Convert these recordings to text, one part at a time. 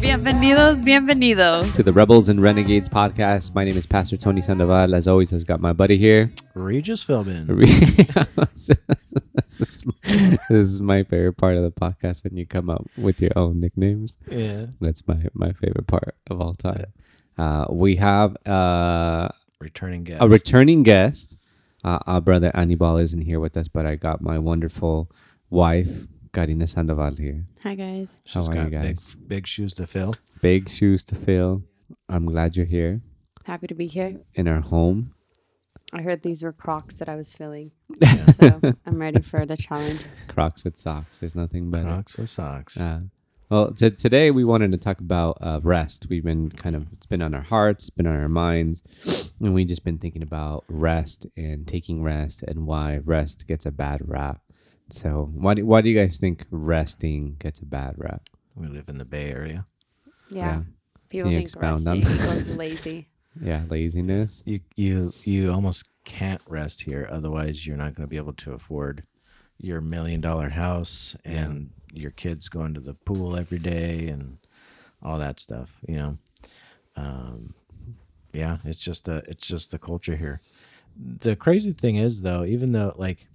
Bienvenidos, bienvenidos. to the Rebels and Renegades podcast. My name is Pastor Tony Sandoval. As always, has got my buddy here. Regis Philbin. this, is, my favorite part of the podcast when you come up with your own nicknames. Yeah. That's my my favorite part of all time. Uh, we have uh, Returning guest. a returning guest. Uh, our brother Anibal isn't here with us, but I got my wonderful wife Carina Sandoval here. Hi, guys. She's How are you guys? Big, big shoes to fill. Big shoes to fill. I'm glad you're here Happy to be here. in our home. I heard these were Crocs that I was filling, Yeah. so I'm ready for the challenge. Crocs with socks. There's nothing better. Crocs with socks. Uh, well, t- today we wanted to talk about uh, rest. We've been kind of, it's been on our hearts, it's been on our minds, and we've just been thinking about rest and taking rest and why rest gets a bad rap. So, why do, why do you guys think resting gets a bad rap? we live in the Bay Area. Yeah. People Can you think expound on resting equals lazy. Yeah, laziness. You you you almost can't rest here, otherwise you're not going to be able to afford your million dollar house and your kids going to the pool every day and all that stuff. You know, um, yeah, it's just a it's just the culture here. The crazy thing is though, even though like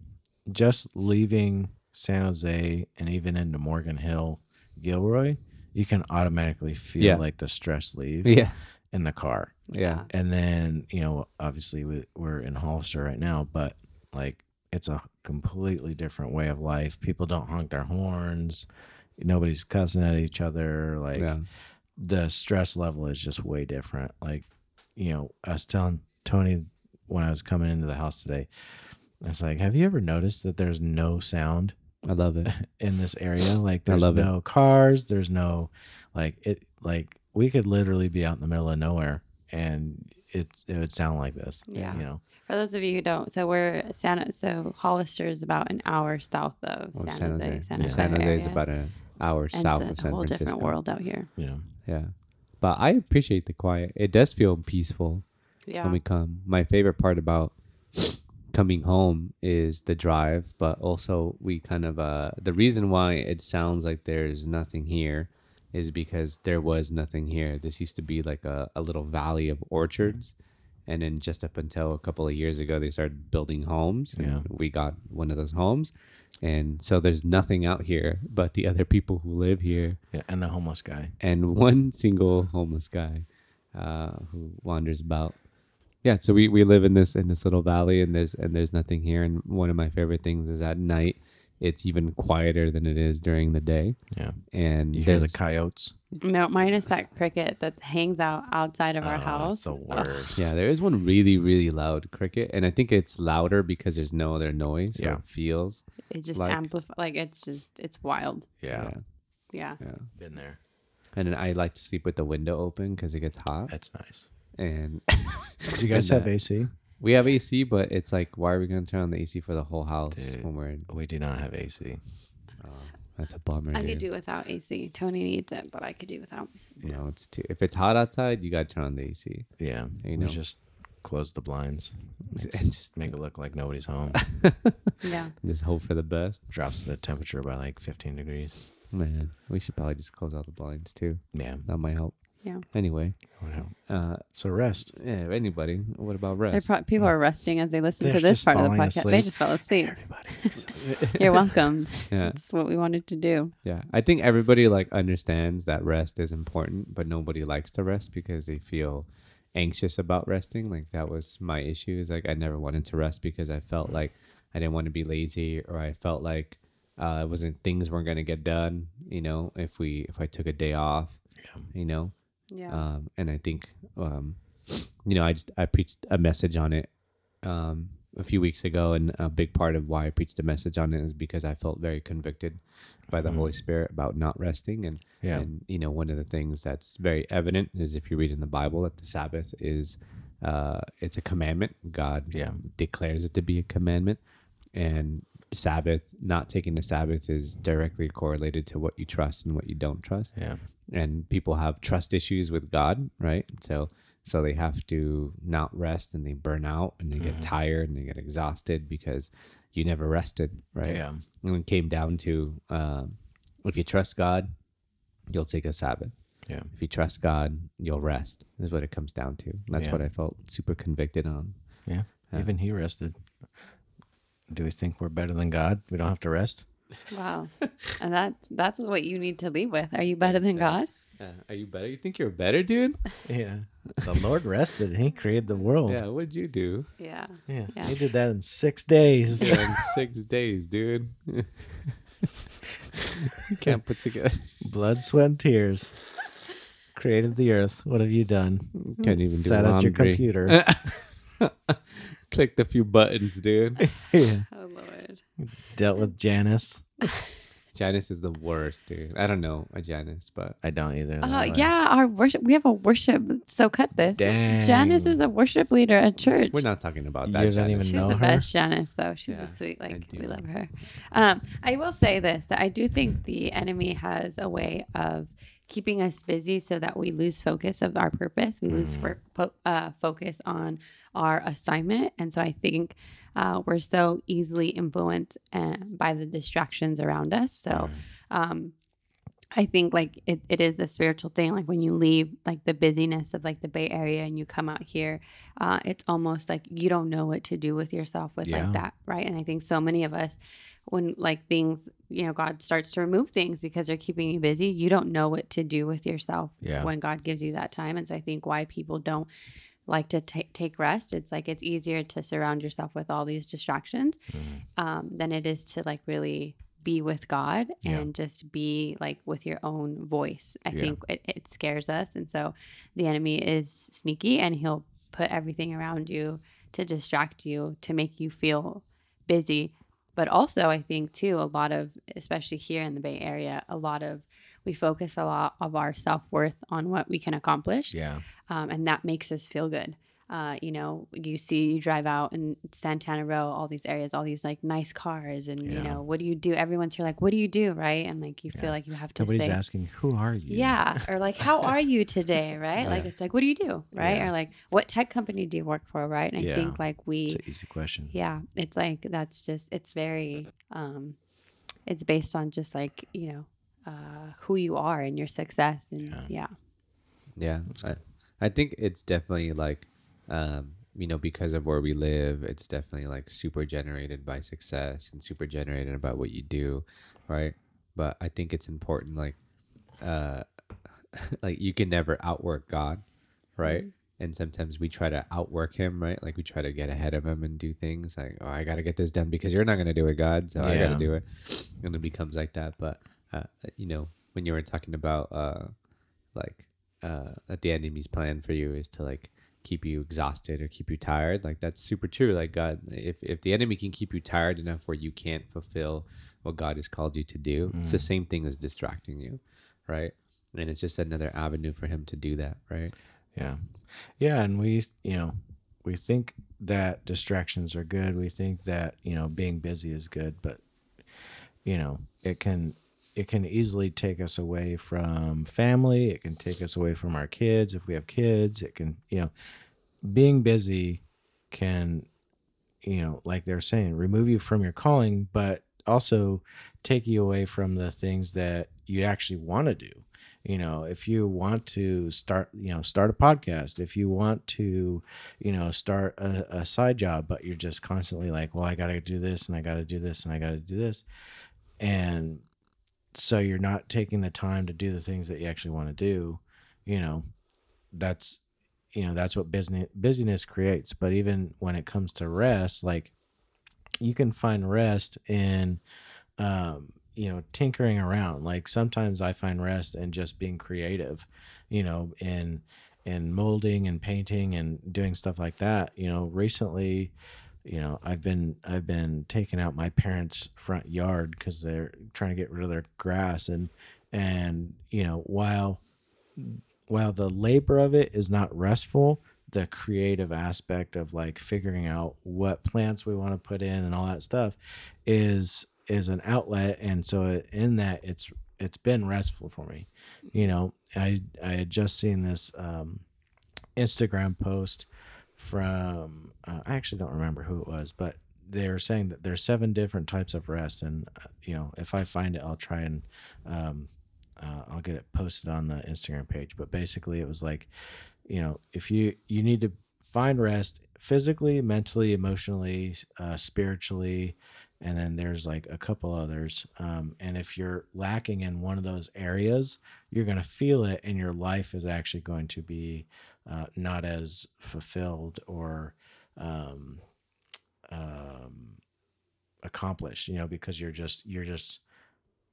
just leaving San Jose and even into Morgan Hill, Gilroy, you can automatically feel Yeah. like the stress leave Yeah, in the car yeah, and then you know obviously we, we're in hollister right now but like it's a completely different way of life people don't honk their horns nobody's cussing at each other like yeah. the stress level is just way different like you know i was telling tony when i was coming into the house today it's like have you ever noticed that there's no sound I love it. in this area. Like there's love it. no cars, there's no like it like we could literally be out in the middle of nowhere and it it would sound like this. Yeah. You know. For those of you who don't, so we're Santa. So Hollister is about an hour south of Oh, San, San Jose. Jose. San Yeah, Jose, San Jose is about an hour And south it's a whole Francisco. different world out here. Yeah. Yeah, but I appreciate the quiet. It does feel peaceful. Yeah. when we come. My favorite part about coming home is the drive, but also we kind of uh the reason why it sounds like there's nothing here is because there was nothing here. This used to be like a, a little valley of orchards. And then just up until a couple of years ago, they started building homes. And Yeah. we got one of those homes. And so there's nothing out here but the other people who live here Yeah. And the homeless guy. and one single homeless guy uh, who wanders about. Yeah, so we, we live in this in this little valley, and there's and there's nothing here. And one of my favorite things is at night, it's even quieter than it is during the day. Yeah. And You hear the coyotes. No, mine is that cricket that hangs out outside of our Oh, house. It's the Ugh. worst. yeah, there is one really really loud cricket, and I think it's louder because there's no other noise. So Yeah. it feels It just Like- amplifies. Like it's just it's wild. Yeah. yeah, Yeah. yeah. Been there. And then I like to sleep with the window open because it gets hot. That's nice. And Do you guys have uh, AC? We have AC, but it's like, why are we gonna turn on the AC for the whole house Dude. when we're in? We do not have AC. Oh, that's a bummer. I dude. could do without AC. Tony needs it, but I could do without. You know, it's too, if it's hot outside, you gotta turn on the AC. Yeah. You we know. just close the blinds. And just Make it look like nobody's home. Yeah. just hope for the best. Drops the temperature by like 15 degrees. Man, we should probably just close all the blinds too. Yeah. That might help. Yeah. Anyway, Wow. uh, So rest. yeah. Anybody? What about rest? pro- people are resting as they listen They're to this part of the falling podcast. They just fell asleep. Everybody. You're welcome. yeah, That's what we wanted to do. yeah. I think everybody like understands that rest is important, but nobody likes to rest because they feel anxious about resting. Like that was my issue. Is like I never wanted to rest because I felt like I didn't want to be lazy, or I felt like uh, it wasn't things weren't gonna get done. You know, if we if I took a day off, Yeah. you know. Yeah. um, and I think um, you know I just I preached a message on it um, a few weeks ago, and a big part of why I preached a message on it is because I felt very convicted by the Mhm. Holy Spirit about not resting, and Yeah. and you know one of the things that's very evident is if you read in the Bible that the Sabbath is uh, it's a commandment. God Yeah. declares it to be a commandment, and Sabbath, not taking the Sabbath is directly correlated to what you trust and what you don't trust. Yeah. And people have trust issues with God, right? So so they have to not rest and they burn out and they get tired and they get exhausted because you never rested, right? Yeah. And it came down to um, if you trust God, you'll take a Sabbath. Yeah. If you trust God, you'll rest. Is what it comes down to. That's Yeah. what I felt super convicted on. Yeah. Yeah. Even he rested. Do we think we're better than God? We don't have to rest? Wow. and that's that's what you need to leave with. Are you better than God? Uh, are you better? You think you're better, dude? Yeah. The Lord rested. He created the world. yeah. What'd you do? Yeah. Yeah. Yeah. He did that in six days. Yeah, in six days, dude. you can't put together. Blood, sweat, and tears. Created the earth. What have you done? Can't even do Sat at your computer. Clicked a few buttons, dude. yeah. Oh Lord. Dealt with Janice. Janice is the worst, dude. I don't know a Janice, but I don't either. Uh, yeah, our worship. We have a worship. So cut this. Dang. Janice is a worship leader at church. we're not talking about You that. don't Janice. even She's know the her? best Janice, though. She's Yeah, a sweet. Like we love her. Um, I will say this: that I do think the enemy has a way of keeping us busy so that we lose focus of our purpose. We lose for, uh, focus on our assignment, and so I think uh, we're so easily influenced uh, by the distractions around us. So. Um, I think like it, it is a spiritual thing. Like when you leave like the busyness of like the Bay Area and you come out here, uh, it's almost like you don't know what to do with yourself with Yeah. like that, right? And I think so many of us, when like things, you know, God starts to remove things because they're keeping you busy, you don't know what to do with yourself Yeah. when God gives you that time. And so I think why people don't like to ta- take rest, it's like it's easier to surround yourself with all these distractions Mm-hmm. um, than it is to like really be with God Yeah. and just be like with your own voice. I Yeah. think it, it scares us. And so the enemy is sneaky and he'll put everything around you to distract you, to make you feel busy. But also, I think too, a lot of, especially here in the Bay Area, a lot of, we focus a lot of our self worth on what we can accomplish Yeah. um, and that makes us feel good. Uh, you know, you see, you drive out in Santana Row, all these areas, all these like nice cars, and you know, what do you do? Everyone's here like, what do you do, right? And like, you Yeah. feel like you have to Nobody's say, asking, who are you? yeah, or like, how are you today, right? Like, it's like, what do you do, right? Yeah. Or like, what tech company do you work for, right? And I think like we, It's an easy question. yeah, it's like that's just it's very, um, it's based on just like you know, uh, who you are and your success, and Yeah. yeah. Yeah, I, I think it's definitely like, um, you know, because of where we live, it's definitely like super generated by success and super generated about what you do, right? But I think it's important, like, uh, like you can never outwork God, right? And sometimes we try to outwork Him, right? Like we try to get ahead of Him and do things like, oh, I got to get this done because you're not gonna do it, God, so I got to do it, and it becomes like that. But uh, you know, when you were talking about uh, like uh, that the enemy's plan for you is to like keep you exhausted or keep you tired like that's super true like god if, if the enemy can keep you tired enough where you can't fulfill what god has called you to do it's the mm. same thing as distracting you right and it's just another avenue for him to do that right Yeah. Yeah. And we, you know, we think that distractions are good. We think that, you know, being busy is good, but, you know, it can, it can easily take us away from family. It can take us away from our kids. If we have kids, it can, you know, being busy can, you know, like they're saying, remove you from your calling, but also take you away from the things that you actually want to do you know if you want to start you know start a podcast if you want to you know start a, a side job but you're just constantly like well i gotta do this and i gotta do this and i gotta do this and so you're not taking the time to do the things that you actually want to do you know that's you know that's what business busyness creates. But even when it comes to rest like you can find rest in um you know tinkering around. Like sometimes i find rest in just being creative you know in in molding and painting and doing stuff like that. You know recently you know i've been i've been taking out my parents front yard because they're trying to get rid of their grass and and you know while while the labor of it is not restful the creative aspect of like figuring out what plants we want to put in and all that stuff is is an outlet. And so in that it's it's been restful for me. You know i i had just seen this um instagram post from uh, i actually don't remember who it was but they were saying that there's seven different types of rest and uh, you know if i find it i'll try and um uh, i'll get it posted on the instagram page. But basically it was like you know if you you need to find rest physically mentally emotionally uh, spiritually and then there's like a couple others. Um, and if you're lacking in one of those areas you're going to feel it and your life is actually going to be uh, not as fulfilled or um, um, accomplished you know because you're just you're just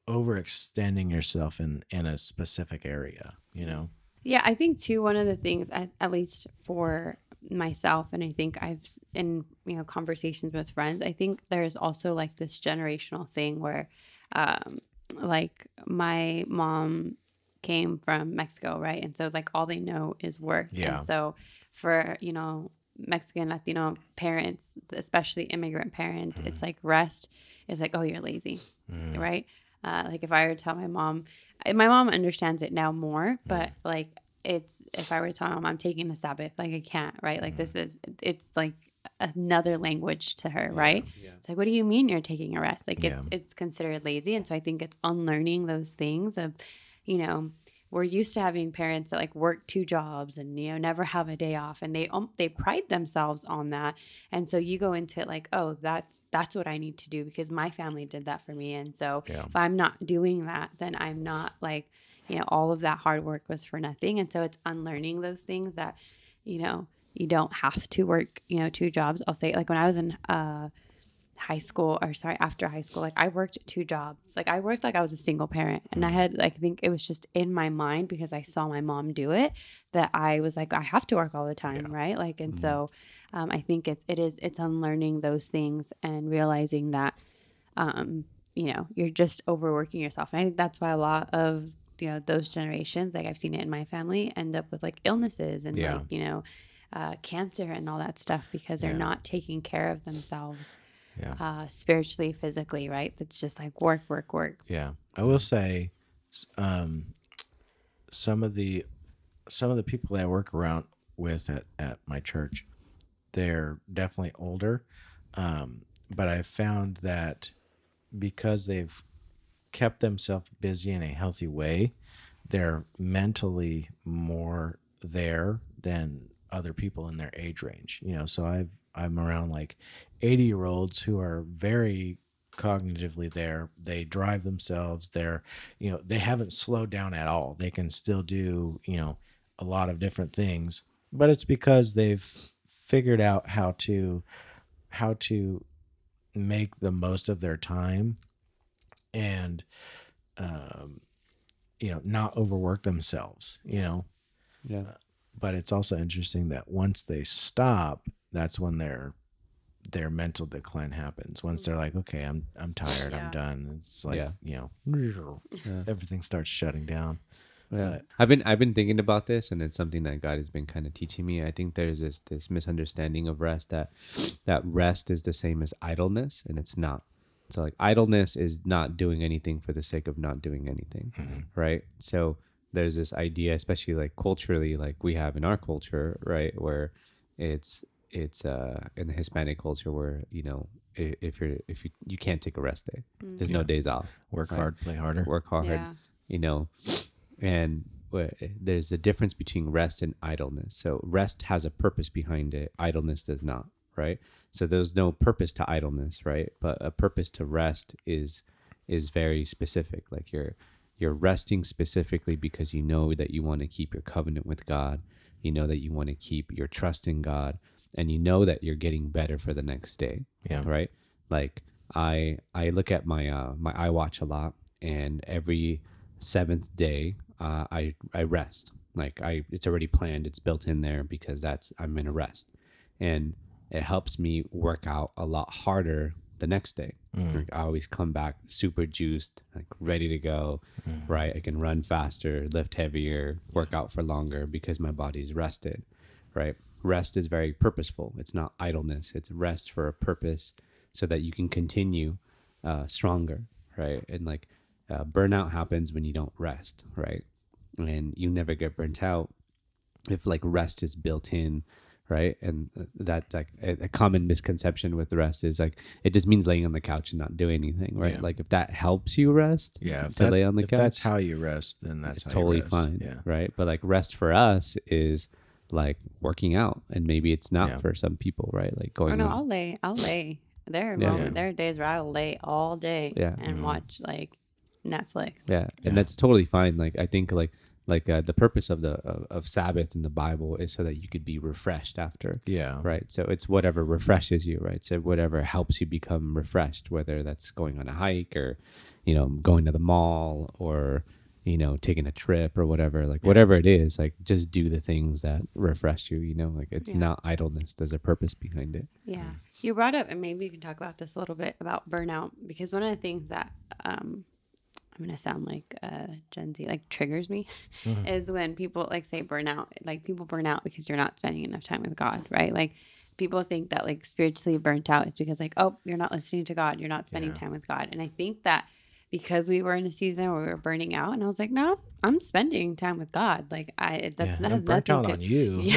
overextending yourself in in a specific area you know Yeah, I think too. One of the things, at, at least for myself, and I think I've in you know conversations with friends, I think there's also like this generational thing where, um, like my mom came from Mexico, right, and so like all they know is work, Yeah. and so for you know Mexican Latino parents, especially immigrant parents, it's like rest is like oh you're lazy, Mm. right? Uh, like if I were to tell my mom, I- my mom understands it now more, but like it's if I were to tell my mom I'm taking a Sabbath, like I can't, right? Like this is it's like another language to her, right? Yeah. It's like, what do you mean you're taking a rest? Like it's Yeah. it's considered lazy, and so I think it's unlearning those things of, you know, we're used to having parents that like work two jobs and you know never have a day off, and they um, they pride themselves on that, and so you go into it like, oh, that's that's what I need to do because my family did that for me, and so Yeah. if I'm not doing that, then I'm not like, you know, all of that hard work was for nothing, and so it's unlearning those things that, you know, you don't have to work, you know, two jobs. I'll say like when I was in uh high school or sorry after high school like i worked two jobs. Like i worked like i was a single parent and i had like i think it was just in my mind because i saw my mom do it that i was like i have to work all the time right? Like and so um, i think it's it is it's unlearning those things and realizing that um you know you're just overworking yourself. And i think that's why a lot of you know those generations like i've seen it in my family end up with like illnesses and Yeah. like you know uh, cancer and all that stuff because they're Yeah. not taking care of themselves yeah uh, spiritually, physically, right? That's just like work, work, work. Yeah, I will say, um, some of the some of the people that I work around with at, at my church, they're definitely older, um, but I've found that because they've kept themselves busy in a healthy way, they're mentally more there than other people in their age range. You know, so I've I'm around like 80 year olds who are very cognitively there. They drive themselves. They're, you know, they haven't slowed down at all. They can still do, you know, a lot of different things, but it's because they've figured out how to how to make the most of their time and um you know not overwork themselves you know Yeah. but it's also interesting that once they stop that's when their their mental decline happens once they're like okay i'm i'm tired Yeah. i'm done it's like Yeah. you know Yeah. everything starts shutting down Yeah. But- I've been I've been thinking about this and it's something that God has been kind of teaching me. I think there's this this misunderstanding of rest that that rest is the same as idleness and it's not. So like idleness is not doing anything for the sake of not doing anything. Mm-hmm. Right? So there's this idea especially like culturally like we have in our culture, right, where it's it's uh in the Hispanic culture where, you know, i- if you're if you you can't take a rest day. There's no days off work Right. hard play harder work hard, Yeah. you know, and there's a difference between rest and idleness. So rest has a purpose behind it, idleness does not, right? So there's no purpose to idleness, right? But a purpose to rest is is very specific. Like you're you're resting specifically because you know that you want to keep your covenant with God. You know that you want to keep your trust in God and you know that you're getting better for the next day yeah. right? Like i i look at my uh my iwatch a lot and every seventh day uh i i rest. Like i it's already planned it's built in there because that's i'm in a rest. And it helps me work out a lot harder the next day. Mm. like i always come back super juiced like ready to go right? I can run faster lift heavier work out for longer because my body's rested right rest is very purposeful. It's not idleness. It's rest for a purpose, so that you can continue uh, stronger, right? And like uh, burnout happens when you don't rest, right? And you never get burnt out if like rest is built in right and that's like a, common misconception with rest is like it just means laying on the couch and not doing anything right Yeah. like if that helps you rest Yeah, to lay on the couch that's how you rest, then that's it's totally fine Yeah, right but like rest for us is like working out and maybe it's not Yeah. for some people right like Or going no, on- I'll lay. I'll lay. There are Yeah. moments, Yeah. there are days where I will lay all day Yeah. and Mhm. watch like Netflix. yeah Yeah. and that's totally fine like i think like like uh, the purpose of the of, of sabbath in the bible is so that you could be refreshed after yeah, right so it's whatever refreshes you right so whatever helps you become refreshed whether that's going on a hike or you know going to the mall or you know taking a trip or whatever like whatever it is like just do the things that refresh you you know like it's Yeah. not idleness there's a purpose behind it Yeah. You brought up, and maybe you can talk about this a little bit about burnout, because one of the things that um, I'm going to sound like uh, Gen Z, like triggers me, Mhm. is when people like say burnout, like people burn out because you're not spending enough time with God, right? Like people think that like spiritually burnt out, it's because like, oh, you're not listening to God, you're not spending Yeah. time with God. And I think that because we were in a season where we were burning out, and I was like, no, I'm spending time with God. Like I, that's yeah, that has burnt nothing out to on you.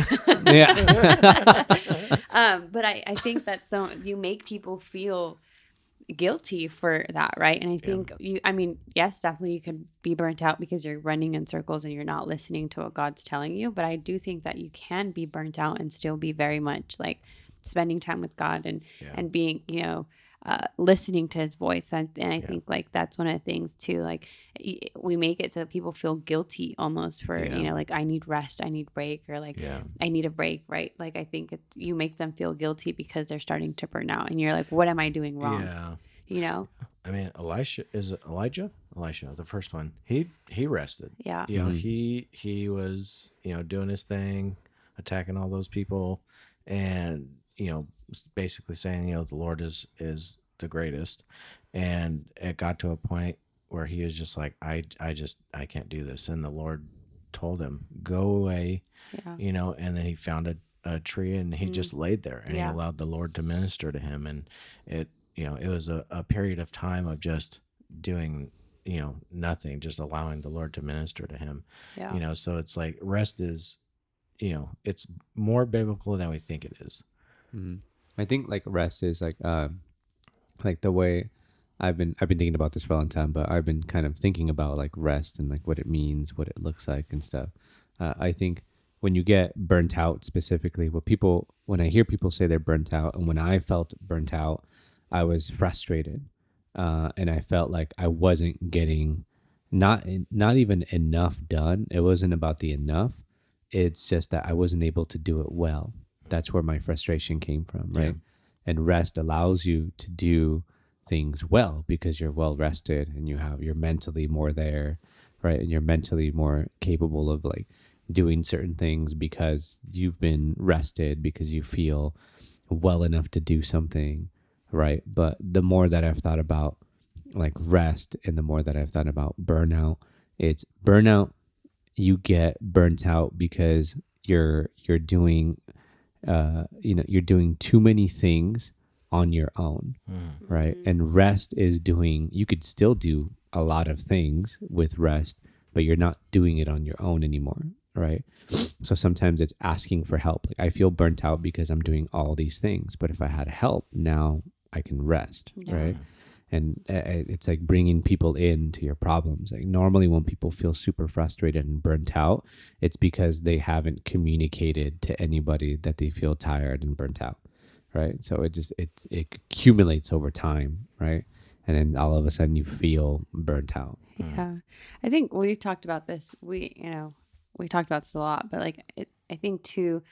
Yeah. um, but I, I think that so you make people feel guilty for that, right? And I think you, I mean, yes, definitely you could be burnt out because you're running in circles and you're not listening to what God's telling you. But I do think that you can be burnt out and still be very much like spending time with God and Yeah. and being, you know, uh, listening to His voice. And, and I Yeah. think like that's one of the things too. Like we make it so people feel guilty almost for Yeah. you know, like I need rest, I need break, or like yeah, I need a break, right? Like I think it, you make them feel guilty because they're starting to burn out, and you're like, "What am I doing wrong?" yeah. You know? I mean, Elisha is it Elijah. Elisha, the first one. He he rested. Yeah, You know, Mhm. he he was you know doing his thing, attacking all those people, and you know basically saying you know the Lord is is the greatest, and it got to a point where he was just like I I just I can't do this, and the Lord told him go away, yeah, you know, and then he found a, a tree and he Mm. just laid there and Yeah. he allowed the Lord to minister to him. And it, you know, it was a, a period of time of just doing, you know, nothing, just allowing the Lord to minister to him, yeah, you know. So it's like rest is, you know, it's more biblical than we think it is. Mhm. I think like rest is like um like the way I've been I've been thinking about this for a long time, but I've been kind of thinking about like rest and like what it means, what it looks like and stuff. Uh, I think when you get burnt out specifically, what people when I hear people say they're burnt out, and when I felt burnt out, I was frustrated, uh, and I felt like I wasn't getting not not even enough done. It wasn't about the enough. It's just that I wasn't able to do it well. That's where my frustration came from, Yeah. right? And rest allows you to do things well because you're well rested and you have you're mentally more there, right? And you're mentally more capable of like doing certain things because you've been rested because you feel well enough to do something, right? But the more that I've thought about like rest and the more that I've thought about burnout, it's burnout you get burnt out because you're you're doing uh you know you're doing too many things on your own hmm. right? Mm-hmm. And rest is doing you could still do a lot of things with rest but you're not doing it on your own anymore right? So sometimes it's asking for help. Like i feel burnt out because i'm doing all these things but if i had help now i can rest Yeah. right hmm. And uh, it's like bringing people into your problems. Like normally when people feel super frustrated and burnt out it's because they haven't communicated to anybody that they feel tired and burnt out right? So it just it it accumulates over time right? And then all of a sudden you feel burnt out. Yeah. I think we talked about this. We, you know, we talked about this a lot, but like, it, I think to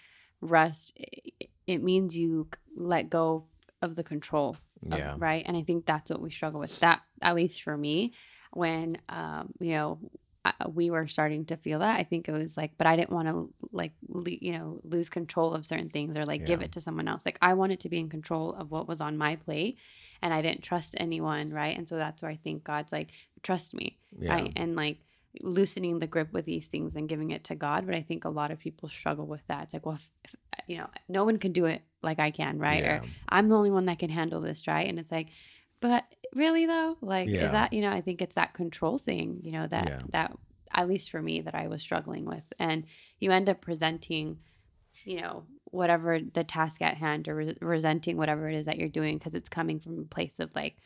rest, it, it means you let go of the control of- Yeah. right? And i think that's what we struggle with. That at least for me when um you know I, we were starting to feel that i think it was like but i didn't want to like le- you know lose control of certain things or like give it to someone else. Like i wanted to be in control of what was on my plate and i didn't trust anyone right? And so that's where i think god's like trust me Yeah. right? And like loosening the grip with these things and giving it to god. But i think a lot of people struggle with that. It's like well if, if you know, no one can do it like I can, right? Yeah. Or I'm the only one that can handle this, right? And it's like, but really though, like, Yeah. is that, you know, I think it's that control thing, you know, that, Yeah. that, at least for me, that I was struggling with. And you end up presenting, you know, whatever the task at hand or re- resenting whatever it is that you're doing because it's coming from a place of like,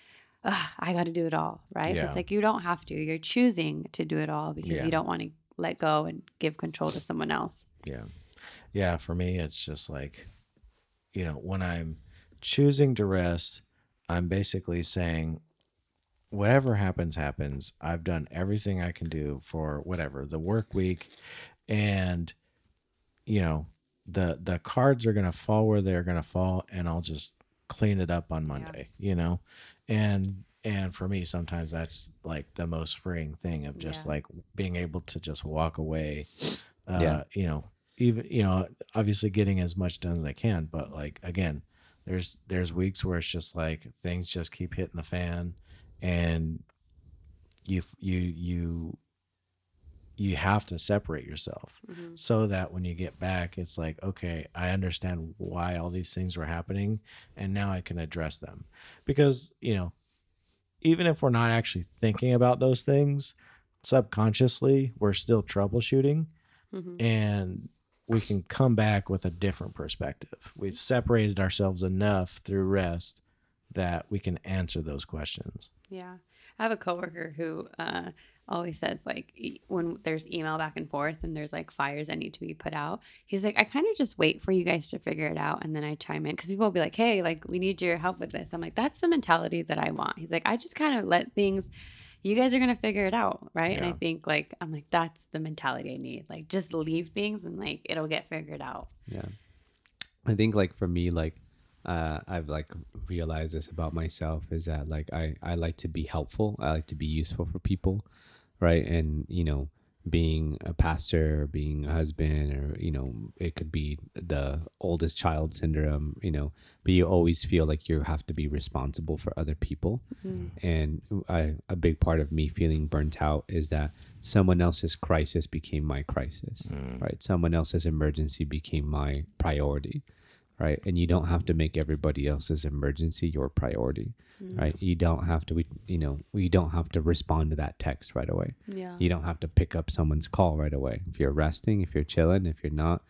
Ugh, I got to do it all, right? Yeah. It's like you don't have to. You're choosing to do it all because you don't want to let go and give control to someone else. Yeah. Yeah. For me, it's just like, you know, when I'm choosing to rest, I'm basically saying, whatever happens, happens. I've done everything I can do for whatever the work week. And, you know, the, the cards are going to fall where they're going to fall. And I'll just clean it up on Monday, you know? And, and for me, sometimes that's like the most freeing thing of just Yeah. like being able to just walk away. Uh, Yeah. you know, even you know, obviously getting as much done as I can, but like again, there's there's weeks where it's just like things just keep hitting the fan, and you you you you have to separate yourself Mhm. so that when you get back it's like okay i understand why all these things were happening and now i can address them because you know even if we're not actually thinking about those things subconsciously we're still troubleshooting Mhm. and we can come back with a different perspective we've separated ourselves enough through rest that we can answer those questions Yeah. I have a coworker who uh, always says, like, when there's email back and forth and there's like fires that need to be put out, he's like, I kind of just wait for you guys to figure it out. And then I chime in because people will be like, hey, like, we need your help with this. I'm like, that's the mentality that I want. He's like, I just kind of let things, you guys are going to figure it out. Right. And I think, like, I'm like, that's the mentality I need. Like, just leave things and like it'll get figured out. Yeah. I think like for me, like uh, I've like realized this about myself is that like I, I like to be helpful. I like to be useful for people. Right. And, you know, being a pastor or being a husband or, you know, it could be the oldest child syndrome, you know, but you always feel like you have to be responsible for other people. Mm-hmm. And I, a big part of me feeling burnt out is that someone else's crisis became my crisis, mm. right? Someone else's emergency became my priority, right? And you don't have to make everybody else's emergency your priority, mm-hmm. right? You don't have to, we, you know, you don't have to respond to that text right away. Yeah. You don't have to pick up someone's call right away. If you're resting, if you're chilling, if you're not,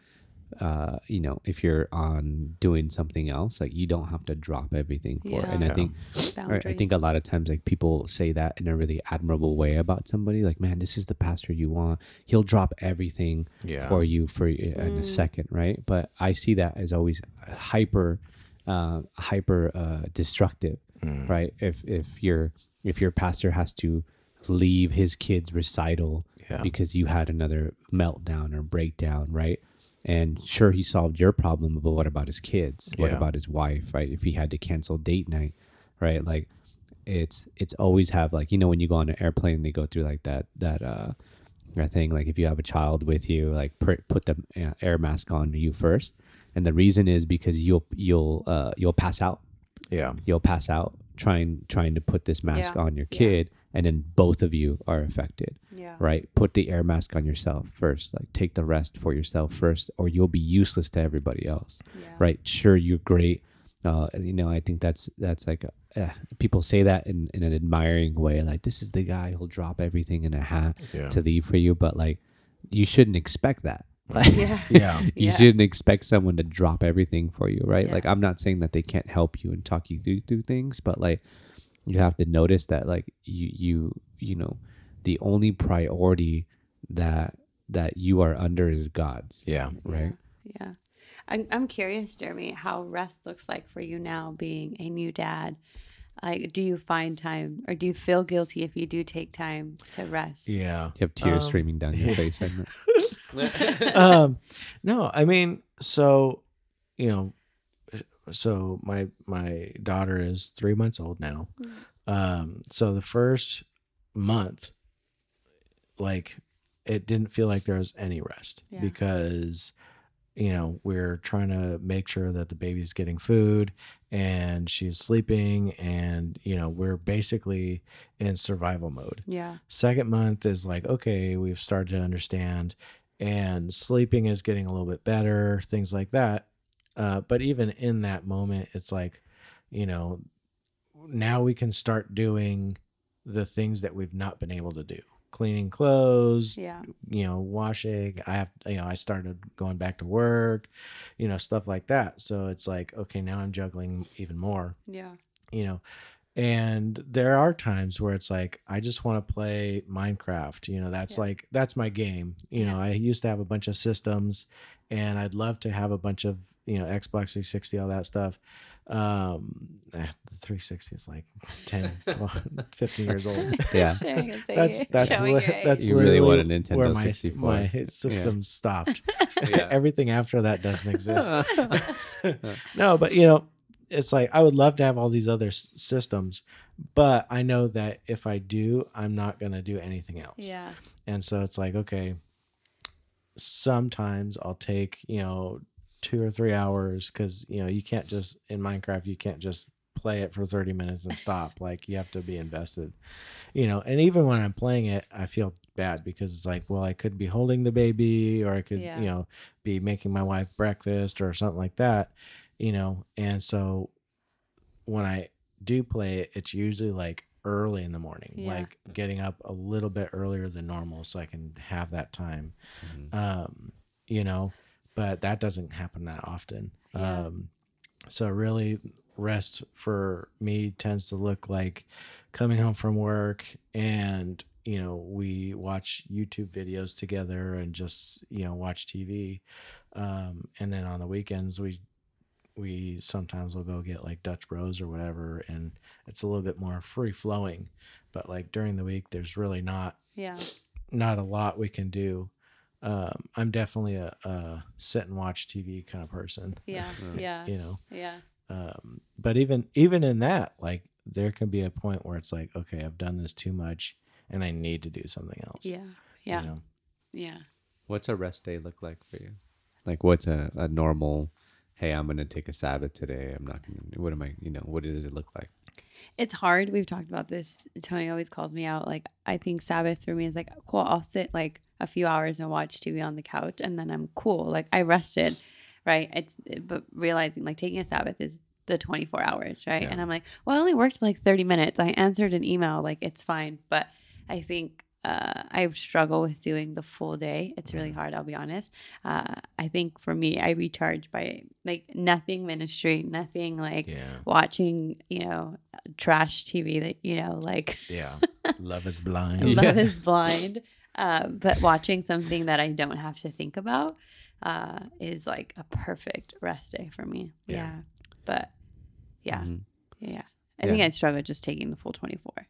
uh, you know, if you're on doing something else, like you don't have to drop everything for it. Yeah. And I think Right. I think a lot of times like people say that in a really admirable way about somebody like man this is the pastor you want he'll drop everything Yeah. for you for in a Mm. second right but I see that as always hyper uh, hyper uh, destructive Mm. right if if your if your pastor has to leave his kids recital Yeah. because you had another meltdown or breakdown right and sure he solved your problem but what about his kids what Yeah. about his wife right if he had to cancel date night right like it's it's always have like you know when you go on an airplane they go through like that that uh that thing like if you have a child with you like pr- put the uh, air mask on you first and the reason is because you'll you'll uh you'll pass out yeah you'll pass out trying trying to put this mask Yeah. on your Yeah. Kid and then both of you are affected Yeah. right put the air mask on yourself first like take the rest for yourself first or you'll be useless to everybody else Yeah. right sure you're great uh, you know i think that's that's like uh, people say that in, in an admiring way like this is the guy who'll drop everything in a hat yeah to leave for you but like you shouldn't expect that like Yeah. yeah you Yeah. shouldn't expect someone to drop everything for you right Yeah. like i'm not saying that they can't help you and talk you through through things but like you have to notice that like you you you know the only priority that that you are under is god's yeah right Yeah. yeah. I'm, I'm curious, Jeremy, how rest looks like for you now being a new dad. Like, do you find time or do you feel guilty if you do take time to rest? yeah you have tears Um, streaming down your face right um no i mean so you know so my my daughter is three months old now um so the first month like it didn't feel like there was any rest Yeah. because you know we're trying to make sure that the baby's getting food and she's sleeping and you know we're basically in survival mode Yeah. second month is like okay we've started to understand and sleeping is getting a little bit better things like that Uh, but even in that moment, it's like, you know, now we can start doing the things that we've not been able to do cleaning clothes Yeah. you know washing i have you know i started going back to work you know stuff like that so it's like okay now i'm juggling even more Yeah. you know and there are times where it's like i just want to play minecraft you know that's Yeah. like that's my game you know i used to have a bunch of systems and i'd love to have a bunch of you know xbox 360 all that stuff um eh, the 360 is like 10 12, 15 years old Yeah. That's that's li- that's You really want a literally Nintendo where my, 64. my system stopped Yeah. everything after that doesn't exist no but you know it's like i would love to have all these other s- systems but i know that if i do i'm not going to do anything else Yeah. and so it's like okay sometimes i'll take you know two or three hours because you know you can't just in minecraft you can't just play it for 30 minutes and stop like you have to be invested you know and even when i'm playing it i feel bad because it's like well i could be holding the baby or i could Yeah. you know be making my wife breakfast or something like that you know and so when i do play it it's usually like early in the morning Yeah. like getting up a little bit earlier than normal so i can have that time Mhm. um you know but that doesn't happen that often Yeah. um so really rest for me tends to look like coming home from work and you know we watch youtube videos together and just you know watch tv um and then on the weekends we we sometimes will go get like dutch bros or whatever and it's a little bit more free flowing but like during the week there's really not Yeah. not a lot we can do. Um, I'm definitely a, a sit and watch TV kind of person. Yeah. Mm. Yeah. You know, Yeah. um, but even even in that, like there can be a point where it's like, okay, I've done this too much, and I need to do something else. Yeah. you Yeah. know? Yeah. What's a rest day look like for you? Like, what's a, a normal? Hey, I'm gonna take a Sabbath today. I'm not gonna. What am I? You know, what does it look like? It's hard. We've talked about this. Tony always calls me out. Like, I think Sabbath for me is like, cool, I'll sit like a few hours and watch TV on the couch and then I'm cool. Like, I rested, right? It's, but realizing like taking a Sabbath is the 24 hours, right? Yeah. And I'm like, well, I only worked like 30 minutes. I answered an email. Like, it's fine. But I think, uh, I struggle with doing the full day. It's really hard, I'll be honest. Uh, I think for me, I recharge by like nothing ministry, nothing like Yeah, watching, you know, trash TV that, you know, like yeah. Love is blind. Yeah. Love is Blind. Uh, but watching something that I don't have to think about uh, is like a perfect rest day for me. Yeah. Yeah. But yeah, Mhm. yeah. I think I struggle just taking the full 24.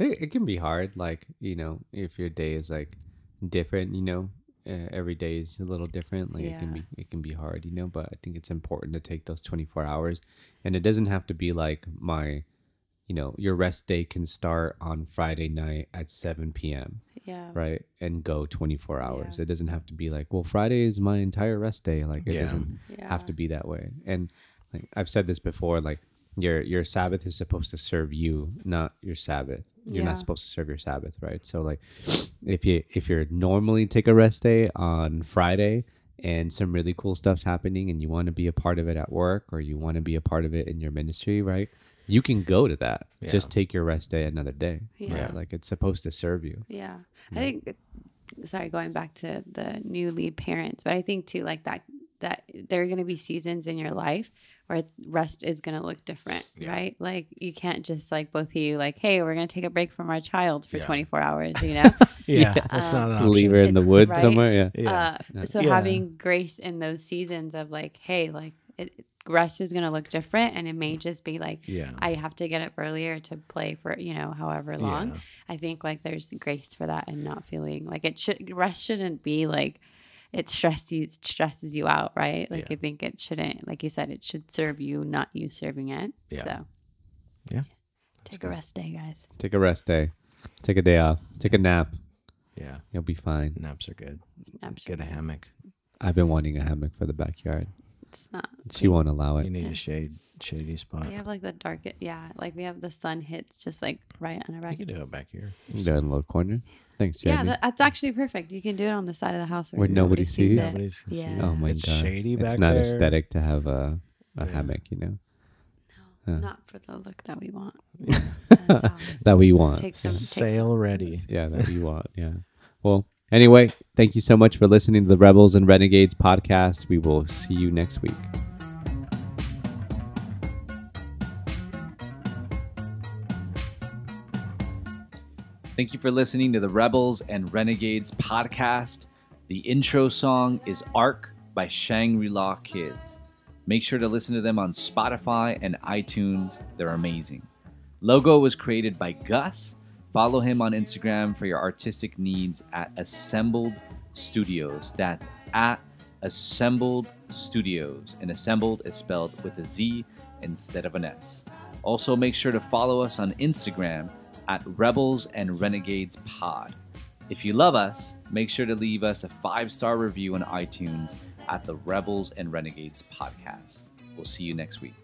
It, it can be hard, like you know, if your day is like different, you know, uh, every day is a little different. Like it can be, it can be hard, you know. But I think it's important to take those 24 hours, and it doesn't have to be like my, you know, your rest day can start on Friday night at 7 p.m. Yeah. right and go 24 hours Yeah. it doesn't have to be like well friday is my entire rest day like it Yeah. doesn't Yeah. have to be that way and like i've said this before like your your sabbath is supposed to serve you not your sabbath you're Yeah. not supposed to serve your sabbath right so like if you if you're normally take a rest day on friday and some really cool stuff's happening and you want to be a part of it at work or you want to be a part of it in your ministry right you can go to that Yeah. just take your rest day another day Yeah. right like it's supposed to serve you Yeah. I think sorry, going back to the newly parents, but I think too like that that there are going to be seasons in your life where rest is going to look different, Yeah. right? Like you can't just like both of you like, "Hey, we're going to take a break from our child for Yeah. 24 hours," you know? Yeah, Yeah. that's not an leave her in the woods right. somewhere yeah Yeah, Uh, so Yeah. having grace in those seasons of like, hey, like it, rest is going to look different and it may just be like yeah, I have to get up earlier to play for, you know, however long. Yeah. I think like there's grace for that and not feeling like it should rest shouldn't be like it stresses you, it stresses you out, right? Like Yeah. I think it shouldn't, like you said, it should serve you, not you serving it. Yeah. So Yeah. take a rest day, guys. take a rest day take a day off take a nap yeah. you'll be fine Naps are good. Naps Get a good. hammock. i've been wanting a hammock for the backyard It's not. she won't allow it. You need Yeah. a shade, shady spot. We have like the dark, yeah, like we have the sun hits just like right on our You can do it back here. you know, in a little corner Thanks, Yeah, that, that's actually perfect. You can do it on the side of the house Where nobody sees. it. Nobody's gonna see Yeah. it. oh my it's gosh. shady it's not there. aesthetic to have a, a Yeah. hammock, you know, No, Yeah. not for the look that we want. Yeah. Um, that we want. Take some, take Sail ready. yeah, that we want. Yeah. Well, anyway, thank you so much for listening to the Rebels and Renegades podcast. We will see you next week. Thank you for listening to the Rebels and Renegades podcast. The intro song is Arc by Shangri La Kids. Make sure to listen to them on Spotify and iTunes. They're amazing. Logo was created by Gus. Follow him on Instagram for your artistic needs at Assembled Studios. That's at Assembled Studios. And Assembled is spelled with a Z instead of an S. Also, make sure to follow us on Instagram at Rebels and Renegades Pod. If you love us, make sure to leave us a five star review on iTunes at the Rebels and Renegades Podcast. We'll see you next week.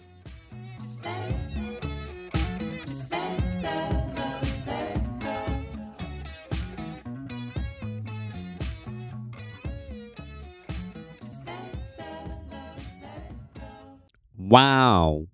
Wow.